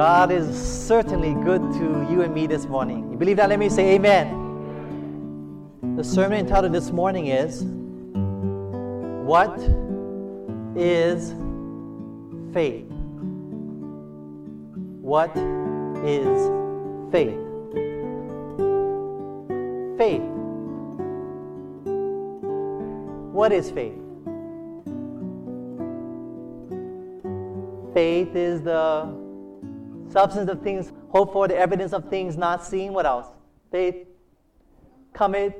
God is certainly good to you and me this morning. You believe that? Let me say amen. The sermon entitled this morning is What is Faith? What is faith? Faith. What is faith? Faith is the substance of things hoped for, the evidence of things not seen. What else? Faith cometh,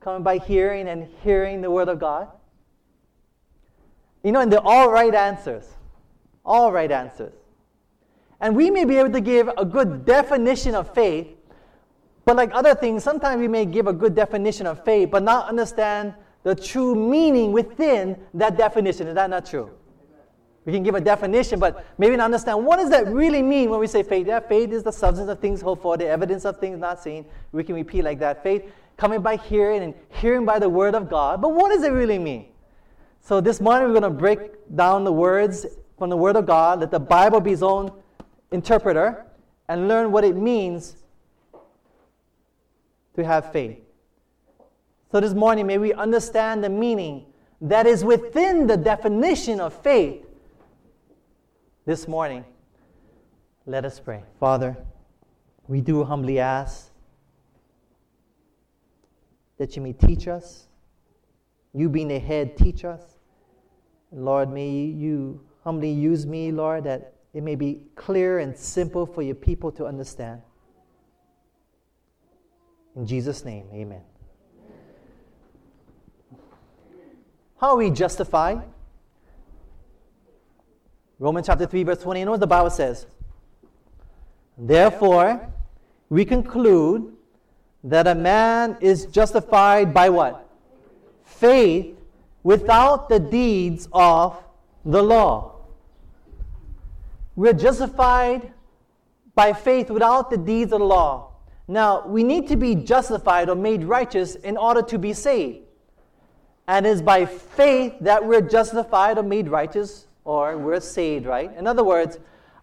coming by hearing and hearing the word of God. You know, and they're all right answers. All right answers. And we may be able to give a good definition of faith, but like other things, sometimes we may give a good definition of faith, but not understand the true meaning within that definition. Is that not true? We can give a definition, but maybe not understand what does that really mean when we say faith. Yeah, faith is the substance of things hoped for, the evidence of things not seen. We can repeat like that. Faith coming by hearing and hearing by the word of God. But what does it really mean? So this morning we're going to break down the words from the word of God. Let the Bible be its own interpreter and learn what it means to have faith. So this morning may we understand the meaning that is within the definition of faith this morning, let us pray. Father, we do humbly ask that you may teach us. You being the head, teach us. Lord, may you humbly use me, Lord, that it may be clear and simple for your people to understand. In Jesus' name, amen. How are we justified? Romans chapter 3, verse 20, you know what the Bible says? Therefore, we conclude that a man is justified by what? Faith without the deeds of the law. We're justified by faith without the deeds of the law. Now, we need to be justified or made righteous in order to be saved. And it's by faith that we're justified or made righteous or we're saved, right? In other words,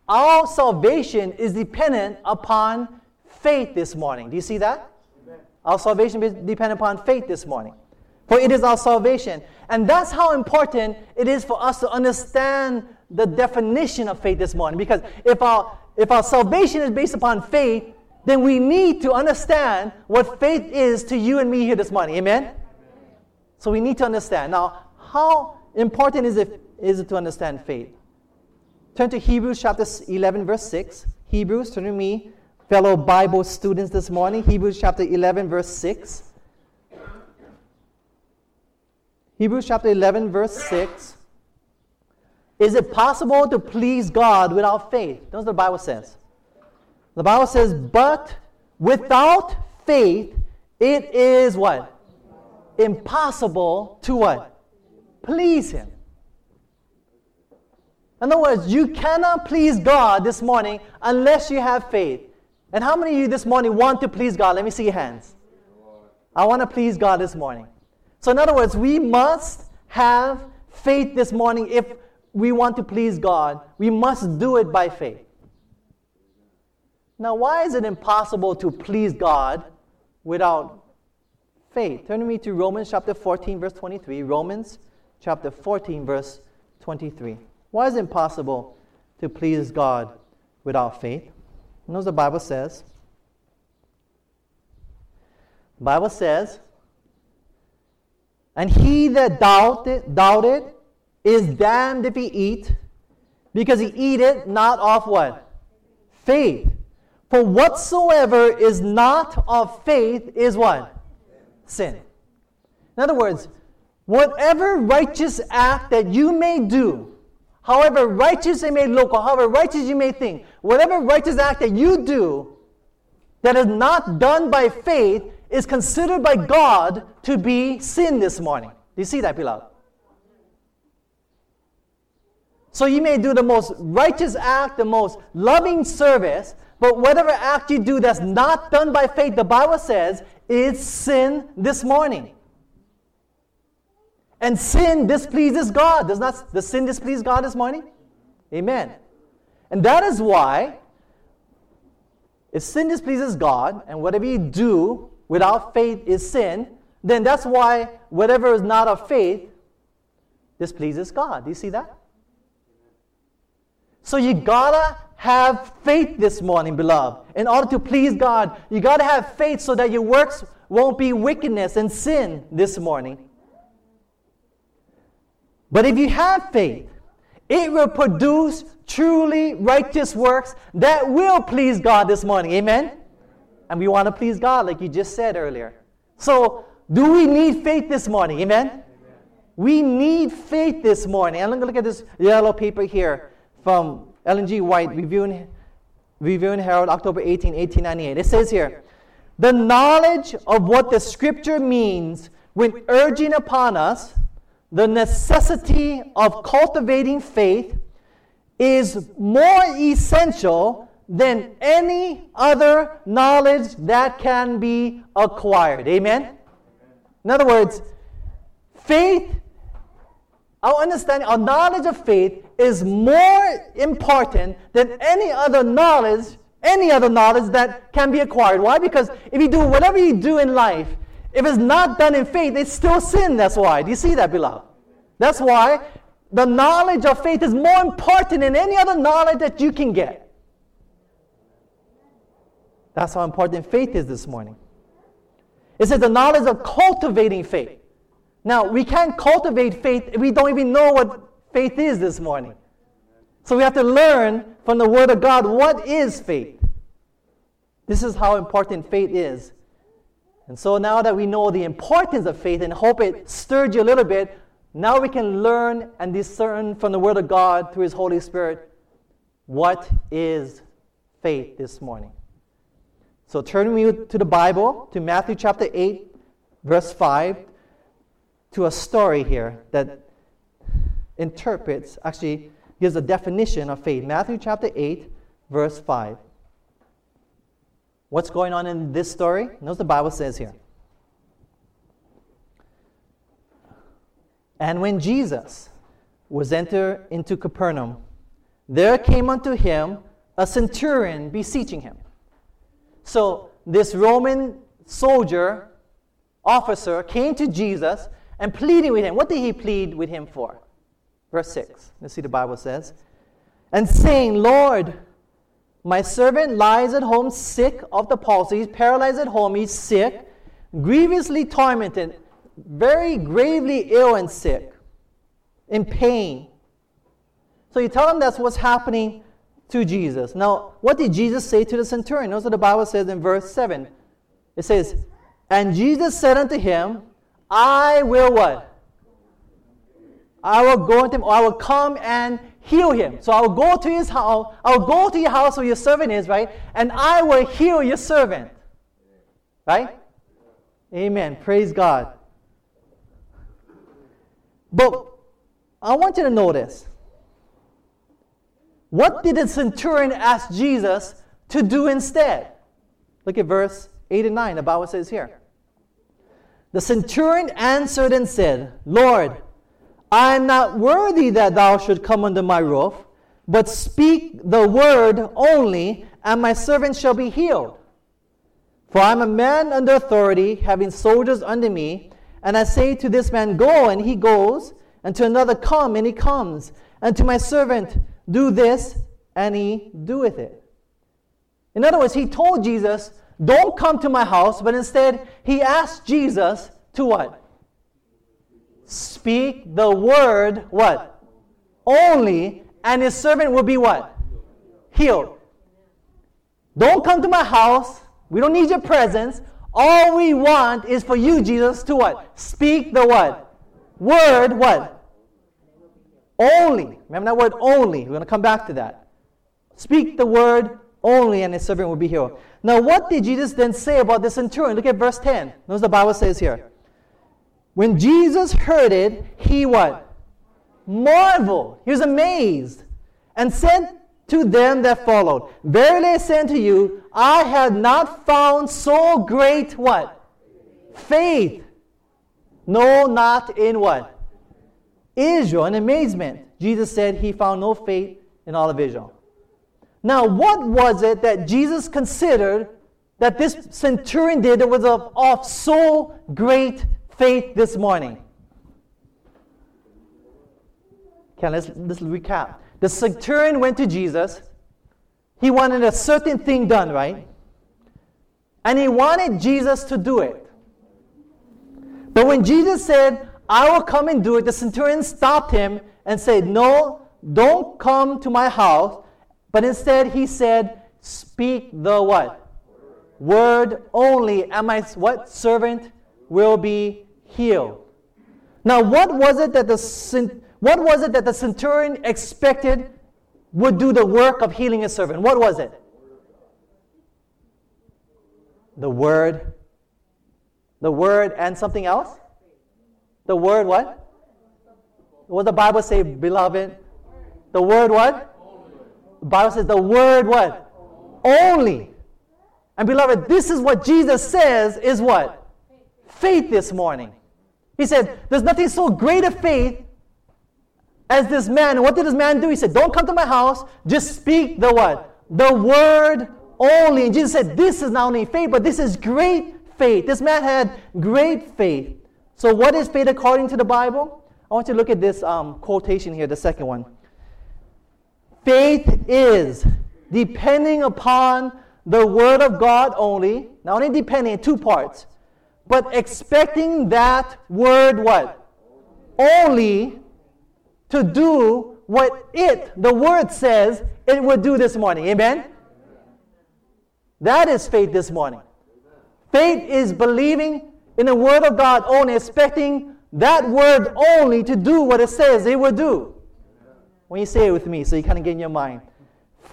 our salvation is dependent upon faith this morning. Do you see that? Amen. Our salvation is dependent upon faith this morning. For it is our salvation. And that's how important it is for us to understand the definition of faith this morning. Because if our, if our salvation is based upon faith, then we need to understand what faith is to you and me here this morning. Amen? Amen. So we need to understand. Now, how important is it is it to understand faith. Turn to Hebrews chapter 11, verse 6. Hebrews, turn to me, fellow Bible students this morning. Hebrews chapter 11, verse 6. Hebrews chapter 11, verse 6. Is it possible to please God without faith? That's what the Bible says. The Bible says, but without faith, it is what? Impossible to what? Please Him. In other words, you cannot please God this morning unless you have faith. And how many of you this morning want to please God? Let me see your hands. I want to please God this morning. So, in other words, we must have faith this morning if we want to please God. We must do it by faith. Now, why is it impossible to please God without faith? Turn me to Romans chapter 14, verse 23. Romans chapter 14, verse 23. Why is it impossible to please God without faith? You know what the Bible says? The Bible says, and he that doubted, doubted is damned if he eat, because he eateth not of what? Faith. For whatsoever is not of faith is what? Sin. In other words, whatever righteous act that you may do, however righteous it may look, or however righteous you may think, whatever righteous act that you do that is not done by faith is considered by God to be sin this morning. Do you see that, beloved? So you may do the most righteous act, the most loving service, but whatever act you do that's not done by faith, the Bible says, is sin this morning. And sin displeases God. Does not does sin displease God this morning? Amen. And that is why if sin displeases God and whatever you do without faith is sin, then that's why whatever is not of faith displeases God. Do you see that? So you gotta have faith this morning, beloved. In order to please God, you gotta have faith so that your works won't be wickedness and sin this morning. But if you have faith, it will produce truly righteous works that will please God this morning. Amen? And we want to please God, like you just said earlier. So, do we need faith this morning? Amen? We need faith this morning. And look at this yellow paper here from Ellen G. White, Reviewing, Review and Herald, October 18, 1898. It says here, the knowledge of what the scripture means when urging upon us the necessity of cultivating faith is more essential than any other knowledge that can be acquired. Amen? In other words, faith, our understanding, our knowledge of faith is more important than any other knowledge, any other knowledge that can be acquired. Why? Because if you do whatever you do in life, if it's not done in faith, it's still sin. That's why. Do you see that, beloved? That's why the knowledge of faith is more important than any other knowledge that you can get. That's how important faith is this morning. It says the knowledge of cultivating faith. Now, we can't cultivate faith if we don't even know what faith is this morning. So we have to learn from the Word of God what is faith. This is how important faith is and so now that we know the importance of faith and hope it stirred you a little bit, now we can learn and discern from the Word of God through His Holy Spirit what is faith this morning. So turn me to the Bible, to Matthew chapter 8, verse 5, to a story here that interprets, actually gives a definition of faith. Matthew chapter 8, verse 5. What's going on in this story? Notice the Bible says here. And when Jesus was entered into Capernaum, there came unto him a centurion beseeching him. So this Roman soldier officer came to Jesus and pleading with him. What did he plead with him for? Verse 6. Let's see the Bible says. And saying, Lord, my servant lies at home sick of the palsy. He's paralyzed at home. He's sick, grievously tormented, very gravely ill and sick, in pain. So you tell him that's what's happening to Jesus. Now, what did Jesus say to the centurion? Notice what the Bible says in verse 7. It says, And Jesus said unto him, I will what? I will go unto him, or I will come and heal him. So I will go to his house, I will go to your house where your servant is, right? And I will heal your servant. Right? Amen. Praise God. But I want you to notice what did the centurion ask Jesus to do instead? Look at verse 8 and 9. The Bible says here. The centurion answered and said, Lord, I am not worthy that thou should come under my roof, but speak the word only, and my servant shall be healed. For I am a man under authority, having soldiers under me, and I say to this man, Go, and he goes, and to another, Come, and he comes, and to my servant, Do this, and he doeth it. In other words, he told Jesus, Don't come to my house, but instead he asked Jesus to what? Speak the word, what? Only, and his servant will be what? Healed. Don't come to my house. We don't need your presence. All we want is for you, Jesus, to what? Speak the what? Word, what? Only. Remember that word only. We're going to come back to that. Speak the word only, and his servant will be healed. Now, what did Jesus then say about the centurion? Look at verse 10. Notice the Bible says here. When Jesus heard it, he what? Marveled. He was amazed and said to them that followed, Verily I say unto you, I have not found so great what? Faith. No, not in what? Israel. In amazement. Jesus said he found no faith in all of Israel. Now, what was it that Jesus considered that this centurion did that was of, of so great faith this morning? Okay, let's, let's recap. The centurion went to Jesus. He wanted a certain thing done, right? And he wanted Jesus to do it. But when Jesus said, I will come and do it, the centurion stopped him and said, No, don't come to my house. But instead he said, Speak the what? Word only, Am I what servant will be healed. Now, what was it that the what was it that the centurion expected would do the work of healing his servant? What was it? The word. The word and something else? The word what? What the Bible say, beloved? The word what? The Bible says the word what? Only. And beloved, this is what Jesus says is what? Faith this morning. He said, There's nothing so great a faith as this man. And what did this man do? He said, Don't come to my house, just speak the what? The word only. And Jesus said, This is not only faith, but this is great faith. This man had great faith. So, what is faith according to the Bible? I want you to look at this um, quotation here, the second one. Faith is depending upon the Word of God only, not only depending in two parts, but expecting that Word what? Only to do what it, the word says, it would do this morning. Amen? That is faith this morning. Faith is believing in the word of God only, expecting that word only to do what it says it would do. When you say it with me, so you kind of get in your mind.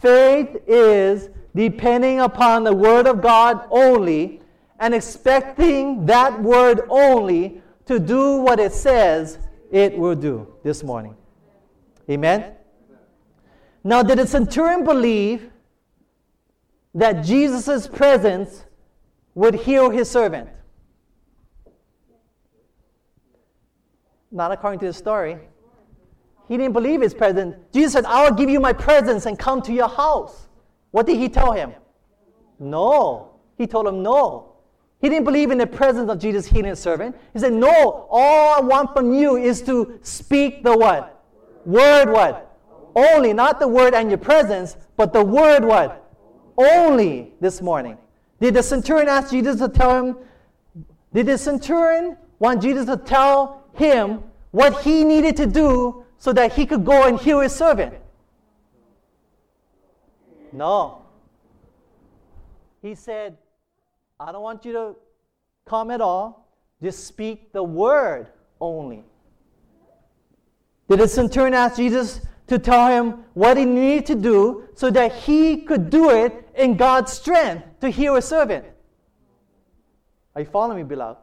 Faith is depending upon the word of God only and expecting that word only to do what it says it will do this morning. Amen? Now, did the centurion believe that Jesus' presence would heal his servant? Not according to the story. He didn't believe his presence. Jesus said, I will give you my presence and come to your house. What did he tell him? No. He told him no. He didn't believe in the presence of Jesus healing his servant. He said, No, all I want from you is to speak the what? Word what? Only, not the word and your presence, but the word what? Only this morning. Did the centurion ask Jesus to tell him? Did the centurion want Jesus to tell him what he needed to do so that he could go and heal his servant? No. He said, I don't want you to come at all. Just speak the word only. Did the centurion ask Jesus to tell him what he needed to do so that he could do it in God's strength to heal a servant? Are you following me, beloved?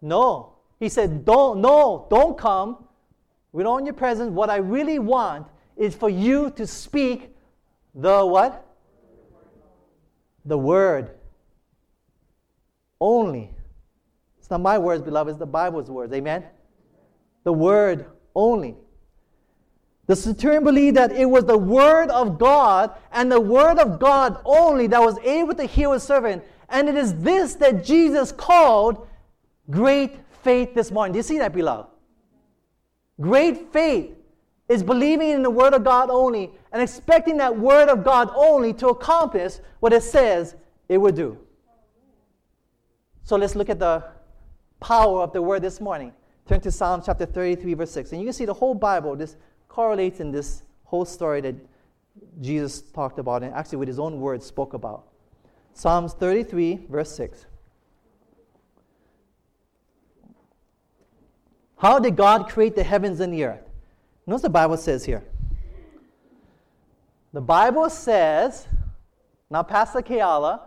No. He said, Don't, no, don't come. We don't want your presence. What I really want is for you to speak the what? The word. Only. It's not my words, beloved, it's the Bible's words. Amen? the word only. The centurion believed that it was the word of God and the word of God only that was able to heal his servant. And it is this that Jesus called great faith this morning. Do you see that, beloved? Great faith is believing in the word of God only and expecting that word of God only to accomplish what it says it would do. So let's look at the power of the word this morning. Turn to Psalm chapter 33, verse 6. And you can see the whole Bible, this correlates in this whole story that Jesus talked about and actually with his own words spoke about. Psalms 33, verse 6. How did God create the heavens and the earth? Notice the Bible says here. The Bible says, not Pastor Keala,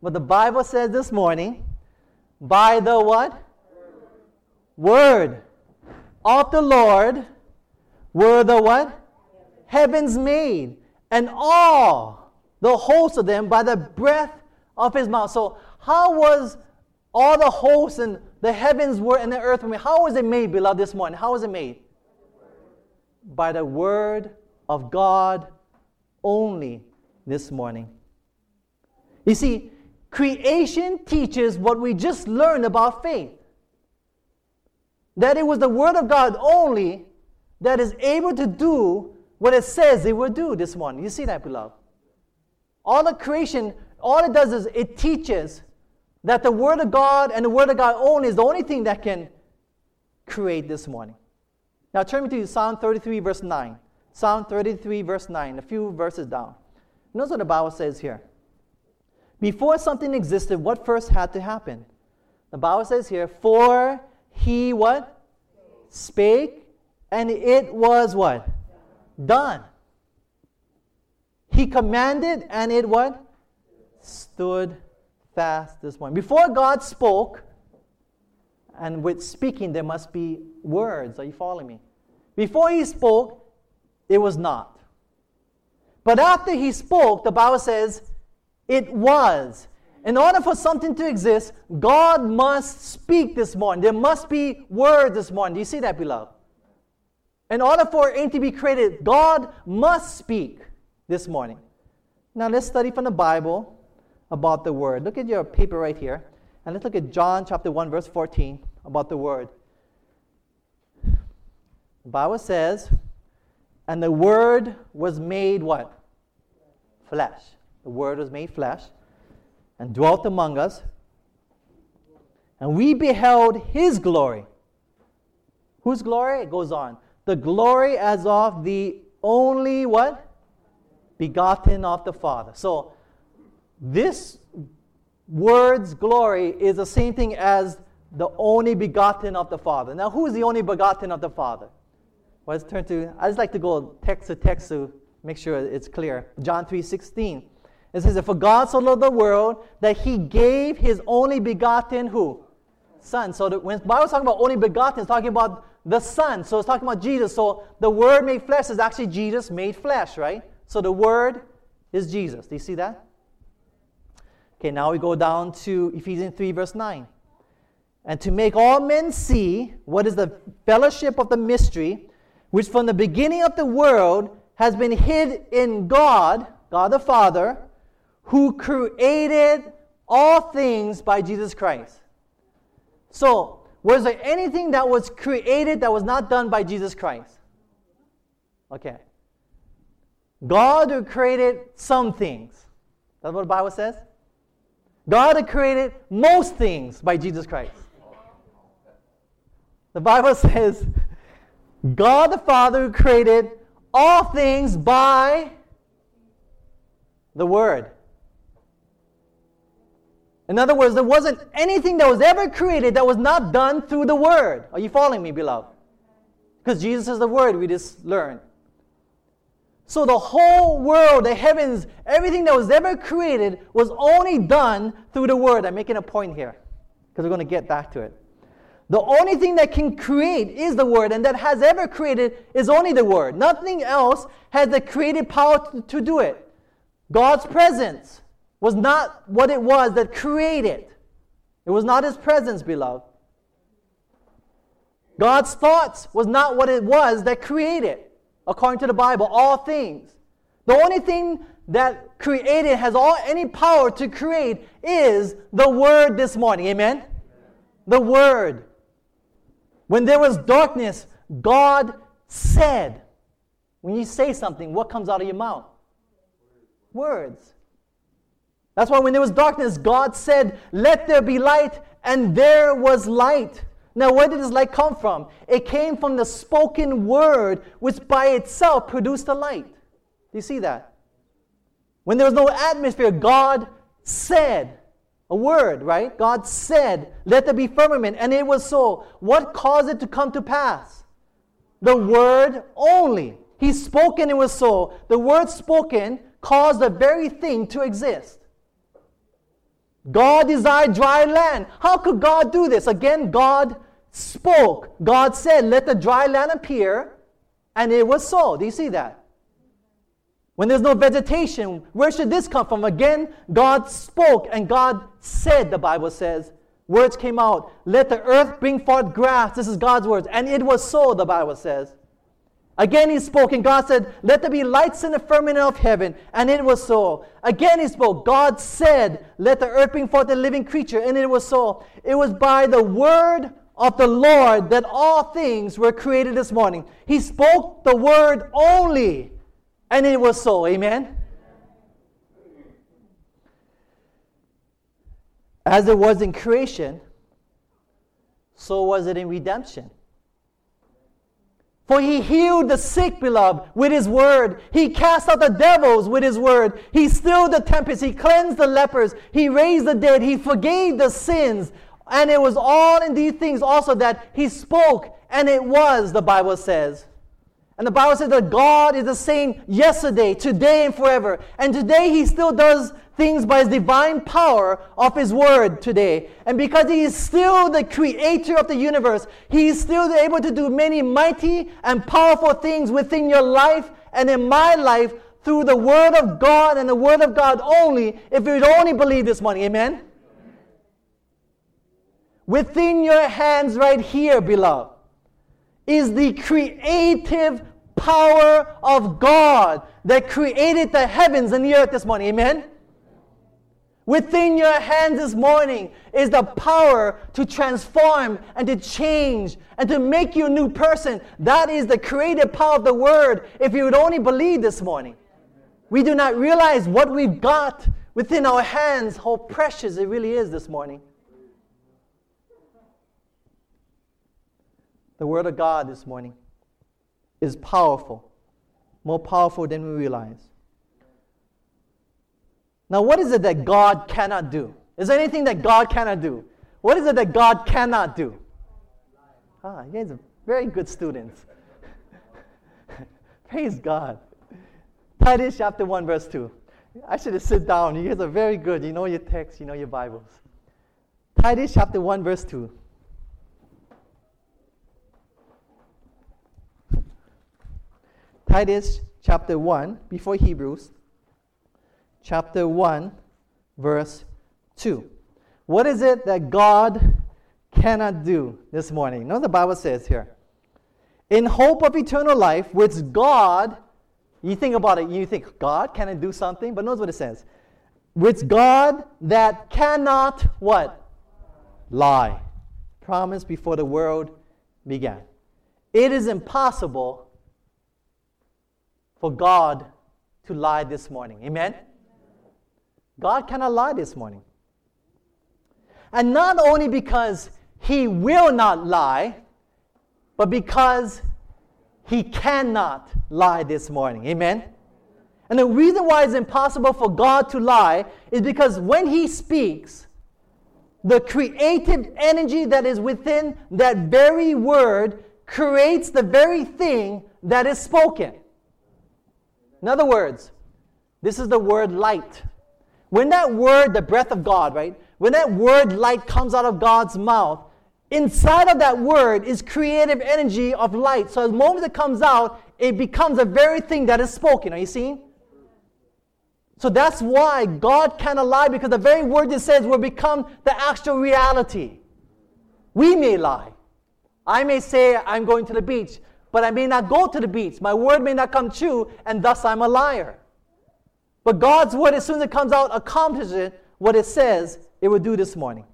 but the Bible says this morning, by the what? word of the Lord were the what? Heavens made, and all the hosts of them by the breath of his mouth. So, how was all the hosts and the heavens were and the earth were made? How was it made, beloved, this morning? How was it made? By the word of God only this morning. You see, creation teaches what we just learned about faith that it was the Word of God only that is able to do what it says it will do this morning. You see that, beloved? All the creation, all it does is it teaches that the Word of God and the Word of God only is the only thing that can create this morning. Now turn me to Psalm 33, verse 9. Psalm 33, verse 9, a few verses down. Notice what the Bible says here. Before something existed, what first had to happen? The Bible says here, for he what? Spake, and it was what? Done. He commanded, and it what? Stood fast this morning. Before God spoke, and with speaking, there must be words. Are you following me? Before he spoke, it was not. But after he spoke, the Bible says, it was. In order for something to exist, God must speak this morning. There must be words this morning. Do you see that, beloved? In order for anything to be created, God must speak this morning. Now let's study from the Bible about the word. Look at your paper right here. And let's look at John chapter 1, verse 14 about the word. The Bible says, and the word was made what? Flesh. The word was made flesh and dwelt among us. And we beheld his glory. Whose glory? It goes on. The glory as of the only what? Begotten of the Father. So this word's glory is the same thing as the only begotten of the Father. Now, who is the only begotten of the Father? Well, let's turn to, I just like to go text to text to make sure it's clear. John 3 16. It says, For God so loved the world that he gave his only begotten who? Son. So the, when the Bible's talking about only begotten, it's talking about the Son. So it's talking about Jesus. So the Word made flesh is actually Jesus made flesh, right? So the Word is Jesus. Do you see that? Okay, now we go down to Ephesians 3, verse 9. And to make all men see what is the fellowship of the mystery, which from the beginning of the world has been hid in God, God the Father, who created all things by Jesus Christ. So, was there anything that was created that was not done by Jesus Christ? Okay. God who created some things. That's what the Bible says. God had created most things by Jesus Christ. The Bible says, God the Father who created all things by the Word. In other words, there wasn't anything that was ever created that was not done through the Word. Are you following me, beloved? Because Jesus is the Word, we just learned. So the whole world, the heavens, everything that was ever created was only done through the Word. I'm making a point here because we're going to get back to it. The only thing that can create is the Word, and that has ever created is only the Word. Nothing else has the creative power to, to do it. God's presence was not what it was that created. It was not his presence, beloved. God's thoughts was not what it was that created, according to the Bible, all things. The only thing that created has all any power to create is the word this morning. Amen? The word. When there was darkness, God said. When you say something, what comes out of your mouth? Words. That's why when there was darkness, God said, Let there be light, and there was light. Now, where did this light come from? It came from the spoken word, which by itself produced the light. Do you see that? When there was no atmosphere, God said a word, right? God said, Let there be firmament, and it was so. What caused it to come to pass? The word only. He spoke and it was so. The word spoken caused the very thing to exist. God desired dry land. How could God do this? Again, God spoke. God said, Let the dry land appear, and it was so. Do you see that? When there's no vegetation, where should this come from? Again, God spoke and God said, the Bible says. Words came out. Let the earth bring forth grass. This is God's words. And it was so, the Bible says. Again he spoke, and God said, Let there be lights in the firmament of heaven. And it was so. Again he spoke. God said, Let the earth bring forth a living creature. And it was so. It was by the word of the Lord that all things were created this morning. He spoke the word only, and it was so. Amen. As it was in creation, so was it in redemption. For he healed the sick, beloved, with his word. He cast out the devils with his word. He stilled the tempest. He cleansed the lepers. He raised the dead. He forgave the sins. And it was all in these things also that he spoke, and it was, the Bible says. And the Bible says that God is the same yesterday, today, and forever. And today he still does things by his divine power of his word today. And because he is still the creator of the universe, he is still able to do many mighty and powerful things within your life and in my life through the word of God and the word of God only if you only believe this morning. Amen? Within your hands, right here, beloved, is the creative power of God that created the heavens and the earth this morning. Amen? Within your hands this morning is the power to transform and to change and to make you a new person. That is the creative power of the Word, if you would only believe this morning. We do not realize what we've got within our hands, how precious it really is this morning. The Word of God this morning is powerful, more powerful than we realize. Now, what is it that God cannot do? Is there anything that God cannot do? What is it that God cannot do? Ah, you guys are very good students. Praise God. Titus chapter 1, verse 2. I should have sit down. You guys are very good. You know your text, you know your Bibles. Titus chapter 1, verse 2. Titus chapter 1, before Hebrews, chapter 1, verse 2. What is it that God cannot do this morning? Notice the Bible says here. In hope of eternal life, which God, you think about it, you think, God cannot do something? But notice what it says. Which God that cannot what? Lie. Promise before the world began. It is impossible for God to lie this morning. Amen? God cannot lie this morning. And not only because he will not lie, but because he cannot lie this morning. Amen? And the reason why it's impossible for God to lie is because when he speaks, the creative energy that is within that very word creates the very thing that is spoken. In other words, this is the word light. When that word, the breath of God, right? When that word light comes out of God's mouth, inside of that word is creative energy of light. So the moment it comes out, it becomes the very thing that is spoken. Are you seeing? So that's why God cannot lie because the very word that says will become the actual reality. We may lie. I may say I'm going to the beach, but I may not go to the beach. My word may not come true, and thus I'm a liar. But God's word, as soon as it comes out, accomplishes what it says it would do this morning.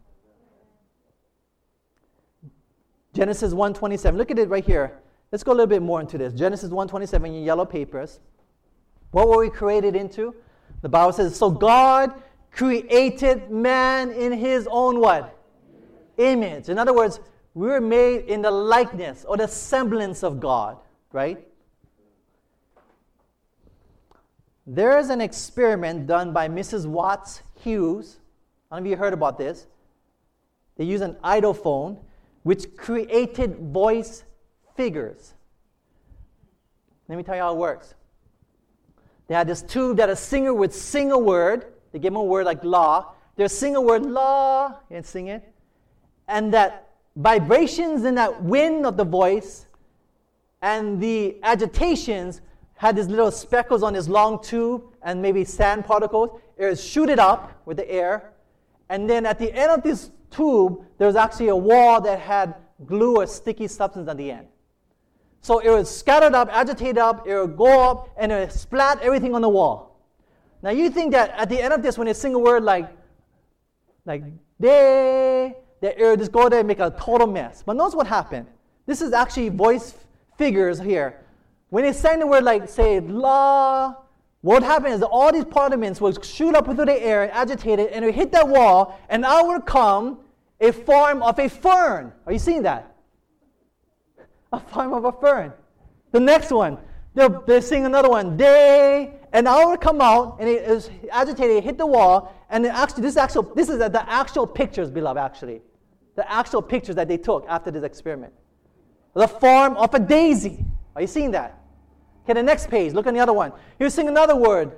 Genesis 1:27. Look at it right here. Let's go a little bit more into this. Genesis 1:27 in yellow papers. What were we created into? The Bible says, so God created man in his own what? Image. In other words, we were made in the likeness or the semblance of God, right? There is an experiment done by Mrs. Watts Hughes. I don't know if you heard about this. They use an eidophone which created voice figures. Let me tell you how it works. They had this tube that a singer would sing a word. They give them a word like law. They sing a word law and sing it. And that vibrations in that wind of the voice and the agitations had these little speckles on his long tube and maybe sand particles. It was shooted up with the air. And then at the end of this tube, there was actually a wall that had glue or sticky substance at the end. So it would scatter up, agitate up, it would go up, and it would splat everything on the wall. Now you think that at the end of this, when they sing a word like, like day, that it would just go there and make a total mess. But notice what happened. This is actually voice figures here. When they sang the word like, say, la, what happened is all these parliaments would shoot up into the air, and agitated, and it hit that wall, and out would come a form of a fern. Are you seeing that? A form of a fern. The next one, they're, they sing another one, day, and out would come out, and it is agitated, it hit the wall, and actually, this actual, this is the actual pictures, beloved, actually. The actual pictures that they took after this experiment. The form of a daisy. Are you seeing that? Okay, the next page, look at the other one. Seeing another word.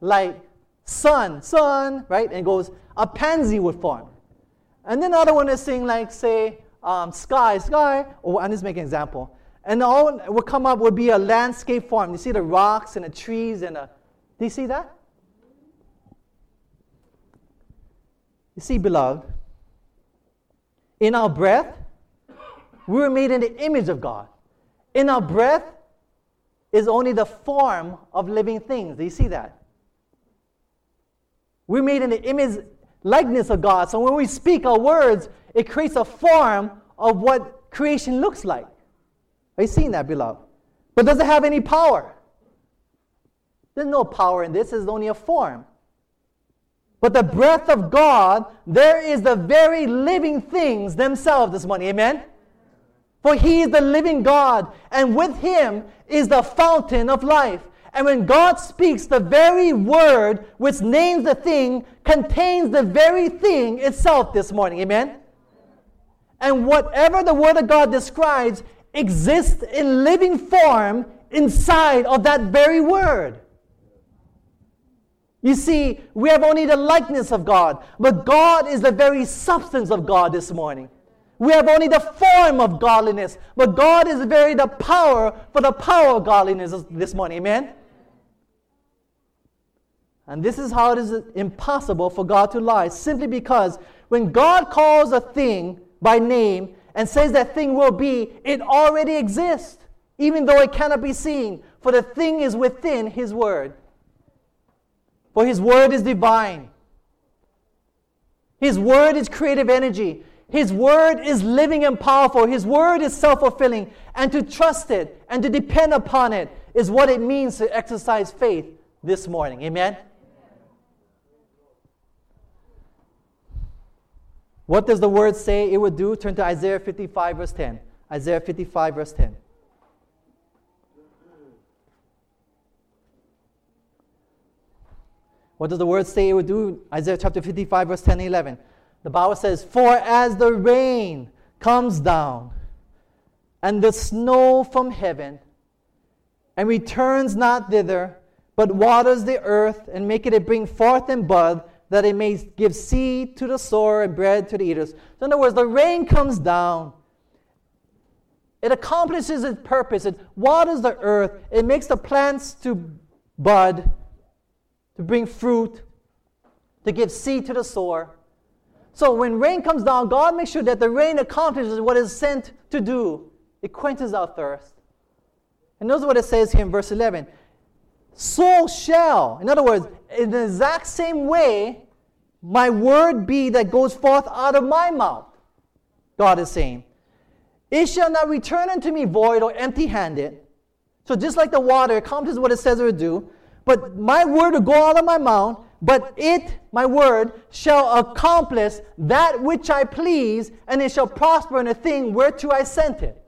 Like sun, sun, right? And it goes, a pansy would form. And then the other one is saying like, say, um, sky, sky, oh, I'm just making an example. And all would come up would be a landscape form. You see the rocks and the trees and the, do you see that? You see, beloved, in our breath, we were made in the image of God. In our breath is only the form of living things. Do you see that? We're made in the image likeness of God. So when we speak our words, it creates a form of what creation looks like. Are you seeing that, beloved? But does it have any power? There's no power in this, it's only a form. But the breath of God, there is the very living things themselves this morning. Amen? For he is the living God, and with him is the fountain of life. And when God speaks, the very word which names the thing contains the very thing itself this morning. Amen? And whatever the word of God describes exists in living form inside of that very word. You see, we have only the likeness of God, but God is the very substance of God this morning. We have only the form of godliness, but God is very the power for the power of godliness this morning. Amen? And this is how it is impossible for God to lie, simply because when God calls a thing by name and says that thing will be, it already exists, even though it cannot be seen, for the thing is within His Word. For His Word is divine, His Word is creative energy. His word is living and powerful. His word is self fulfilling. And to trust it and to depend upon it is what it means to exercise faith this morning. Amen? What does the word say it would do? Turn to Isaiah 55, verse 10. Isaiah 55, verse 10. What does the word say it would do? Isaiah chapter 55, verse 10 and 11. The Bible says, For as the rain comes down and the snow from heaven and returns not thither, but waters the earth and maketh it bring forth and bud, that it may give seed to the sower and bread to the eaters. So in other words, the rain comes down. It accomplishes its purpose. It waters the earth. It makes the plants to bud, to bring fruit, to give seed to the sower. So when rain comes down, God makes sure that the rain accomplishes what it's sent to do. It quenches our thirst. And notice what it says here in verse 11 so shall, in other words, in the exact same way, my word be that goes forth out of my mouth. God is saying, It shall not return unto me void or empty handed. So just like the water accomplishes what it says it would do, but my word will go out of my mouth, but it, my word, shall accomplish that which I please, and it shall prosper in the thing whereto I sent it.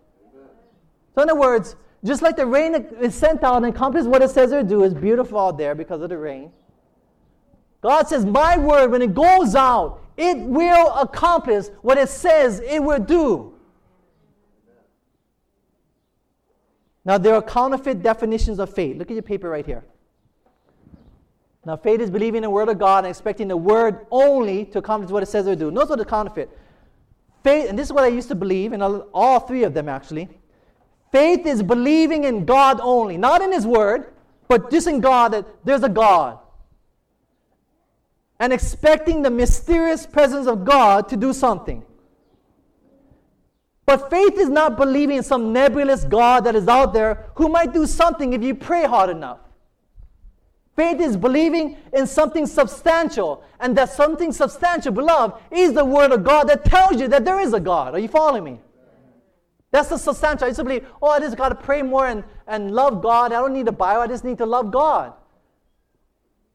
So, in other words, just like the rain is sent out and accomplishes what it says it will do, is beautiful out there because of the rain. God says, My word, when it goes out, it will accomplish what it says it will do. Now, there are counterfeit definitions of faith. Look at your paper right here. Now, faith is believing in the word of God and expecting the word only to accomplish what it says will do. Notice what the counterfeit. Faith, and this is what I used to believe, and all three of them actually. Faith is believing in God only, not in His Word, but just in God that there's a God. And expecting the mysterious presence of God to do something. But faith is not believing in some nebulous God that is out there who might do something if you pray hard enough. Faith is believing in something substantial, and that something substantial, beloved, is the Word of God that tells you that there is a God. Are you following me? That's the substantial. I just believe, oh, I just got to pray more and, and love God. I don't need the Bible, I just need to love God.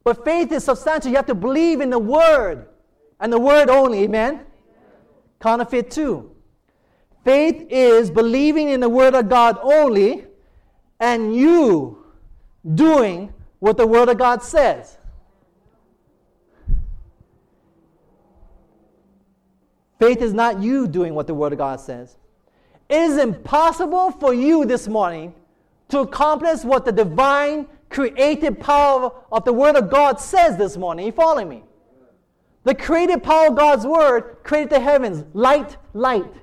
But faith is substantial. You have to believe in the Word and the Word only. Amen? Counterfeit two. Faith is believing in the Word of God only and you doing what the Word of God says. Faith is not you doing what the Word of God says. It is impossible for you this morning to accomplish what the divine creative power of the Word of God says this morning. you following me? The creative power of God's Word created the heavens, light, light.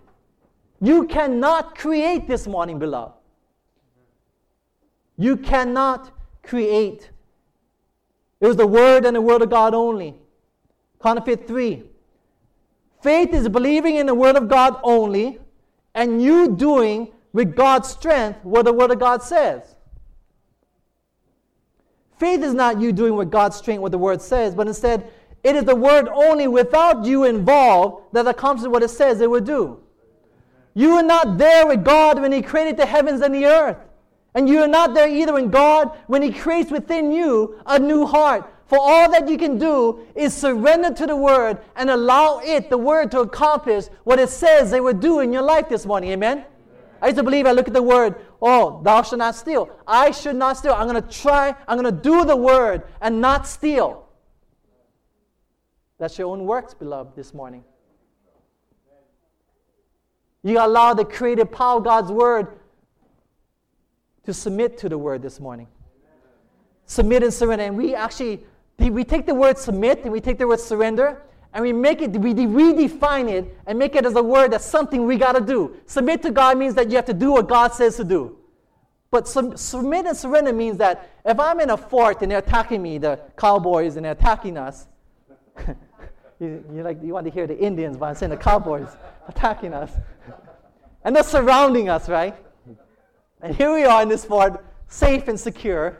You cannot create this morning, beloved. You cannot create. It was the Word and the Word of God only. Counterfeit three. Faith is believing in the Word of God only, and you doing with God's strength what the Word of God says. Faith is not you doing what God's strength, what the Word says, but instead, it is the Word only without you involved that accomplishes what it says it would do. You are not there with God when He created the heavens and the earth. And you are not there either when God, when He creates within you a new heart. For all that you can do is surrender to the Word and allow it, the Word, to accomplish what it says they would do in your life this morning. Amen? Amen. I used to believe, I look at the Word, oh, thou shalt not steal. I should not steal. I'm going to try, I'm going to do the Word and not steal. That's your own works, beloved, this morning. You allow the creative power of God's Word to submit to the word this morning. Submit and surrender. And we actually, we take the word submit and we take the word surrender and we make it, we redefine it and make it as a word that's something we got to do. Submit to God means that you have to do what God says to do. But sub- submit and surrender means that if I'm in a fort and they're attacking me, the cowboys, and they're attacking us, you, you, like, you want to hear the Indians, but I'm saying the cowboys attacking us. And they're surrounding us, right? And here we are in this fort, safe and secure.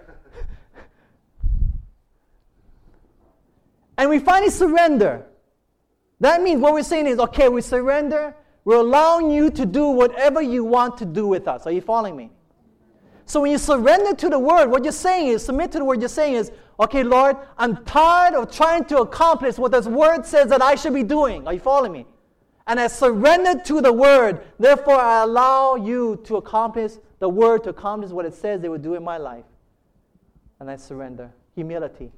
and we finally surrender. That means what we're saying is okay, we surrender. We're allowing you to do whatever you want to do with us. Are you following me? So when you surrender to the word, what you're saying is, submit to the word, you're saying is, okay, Lord, I'm tired of trying to accomplish what this word says that I should be doing. Are you following me? And I surrender to the word. Therefore, I allow you to accomplish the word to accomplish what it says they would do in my life. And I surrender. Humility.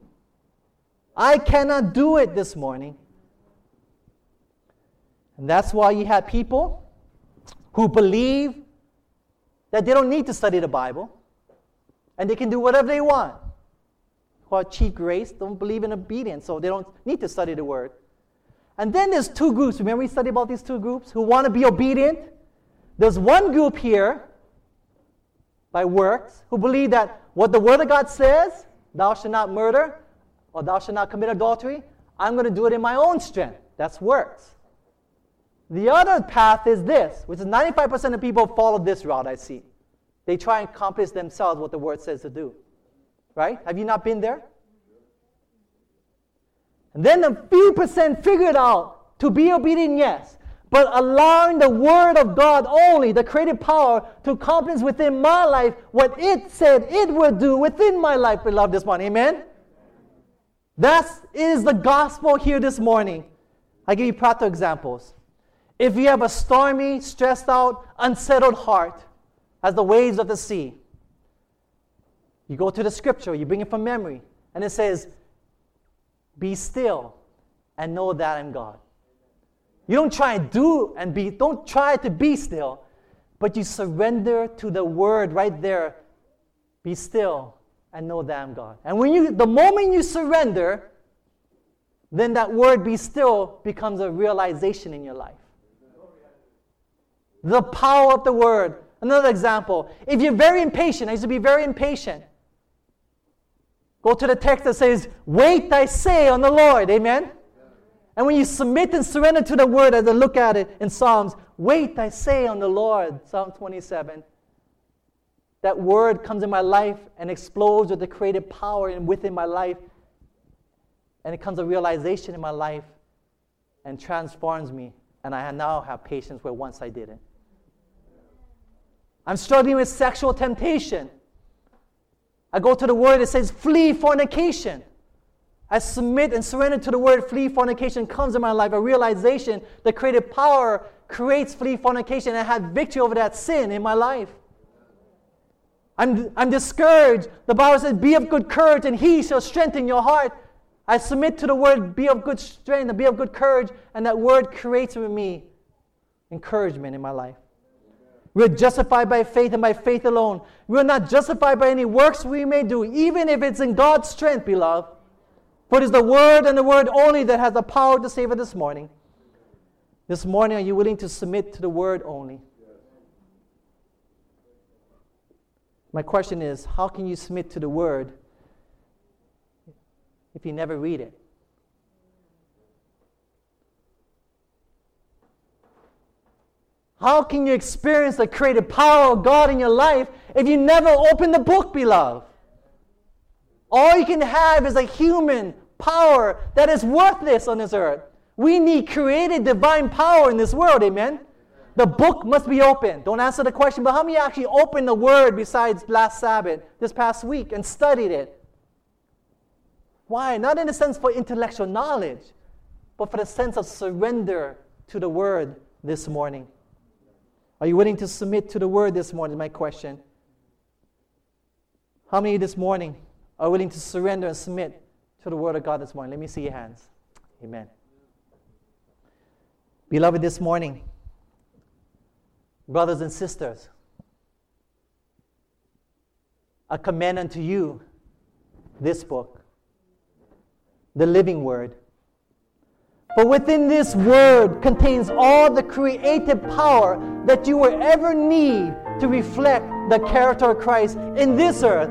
I cannot do it this morning. And that's why you have people who believe that they don't need to study the Bible and they can do whatever they want. Called cheap grace, don't believe in obedience, so they don't need to study the Word. And then there's two groups. Remember we studied about these two groups who want to be obedient? There's one group here by works who believe that what the Word of God says, thou shalt not murder, or thou shalt not commit adultery, I'm going to do it in my own strength. That's works. The other path is this, which is 95% of people follow this route, I see. They try and accomplish themselves what the Word says to do. Right? Have you not been there? And then a few percent figured out to be obedient, yes but allowing the Word of God only, the creative power, to accomplish within my life what it said it would do within my life, beloved, this morning. Amen? That is the gospel here this morning. I give you practical examples. If you have a stormy, stressed out, unsettled heart, as the waves of the sea, you go to the scripture, you bring it from memory, and it says, Be still and know that I'm God. You don't try and do and be, don't try to be still, but you surrender to the word right there. Be still and know that I'm God. And when you, the moment you surrender, then that word be still becomes a realization in your life. The power of the word. Another example. If you're very impatient, I used to be very impatient. Go to the text that says, Wait, I say, on the Lord. Amen? And when you submit and surrender to the word, as I look at it in Psalms, wait, I say, on the Lord, Psalm 27. That word comes in my life and explodes with the creative power and within my life. And it comes a realization in my life and transforms me. And I now have patience where once I didn't. I'm struggling with sexual temptation. I go to the word, it says, flee fornication. I submit and surrender to the word, flee fornication comes in my life. A realization that creative power creates flee fornication and I have victory over that sin in my life. I'm, I'm discouraged. The Bible says, Be of good courage, and he shall strengthen your heart. I submit to the word, be of good strength, and be of good courage, and that word creates in me encouragement in my life. We're justified by faith and by faith alone. We're not justified by any works we may do, even if it's in God's strength, beloved. For it is the word and the word only that has the power to save us this morning. This morning, are you willing to submit to the word only? My question is how can you submit to the word if you never read it? How can you experience the creative power of God in your life if you never open the book, beloved? All you can have is a human power that is worthless on this earth. We need created divine power in this world, amen? The book must be open. Don't answer the question, but how many actually opened the word besides last Sabbath, this past week, and studied it? Why? Not in the sense for intellectual knowledge, but for the sense of surrender to the word this morning. Are you willing to submit to the word this morning? My question. How many this morning are willing to surrender and submit to the word of God this morning? Let me see your hands. Amen. Beloved, this morning, brothers and sisters, I commend unto you this book, the living word for within this word contains all the creative power that you will ever need to reflect the character of Christ in this earth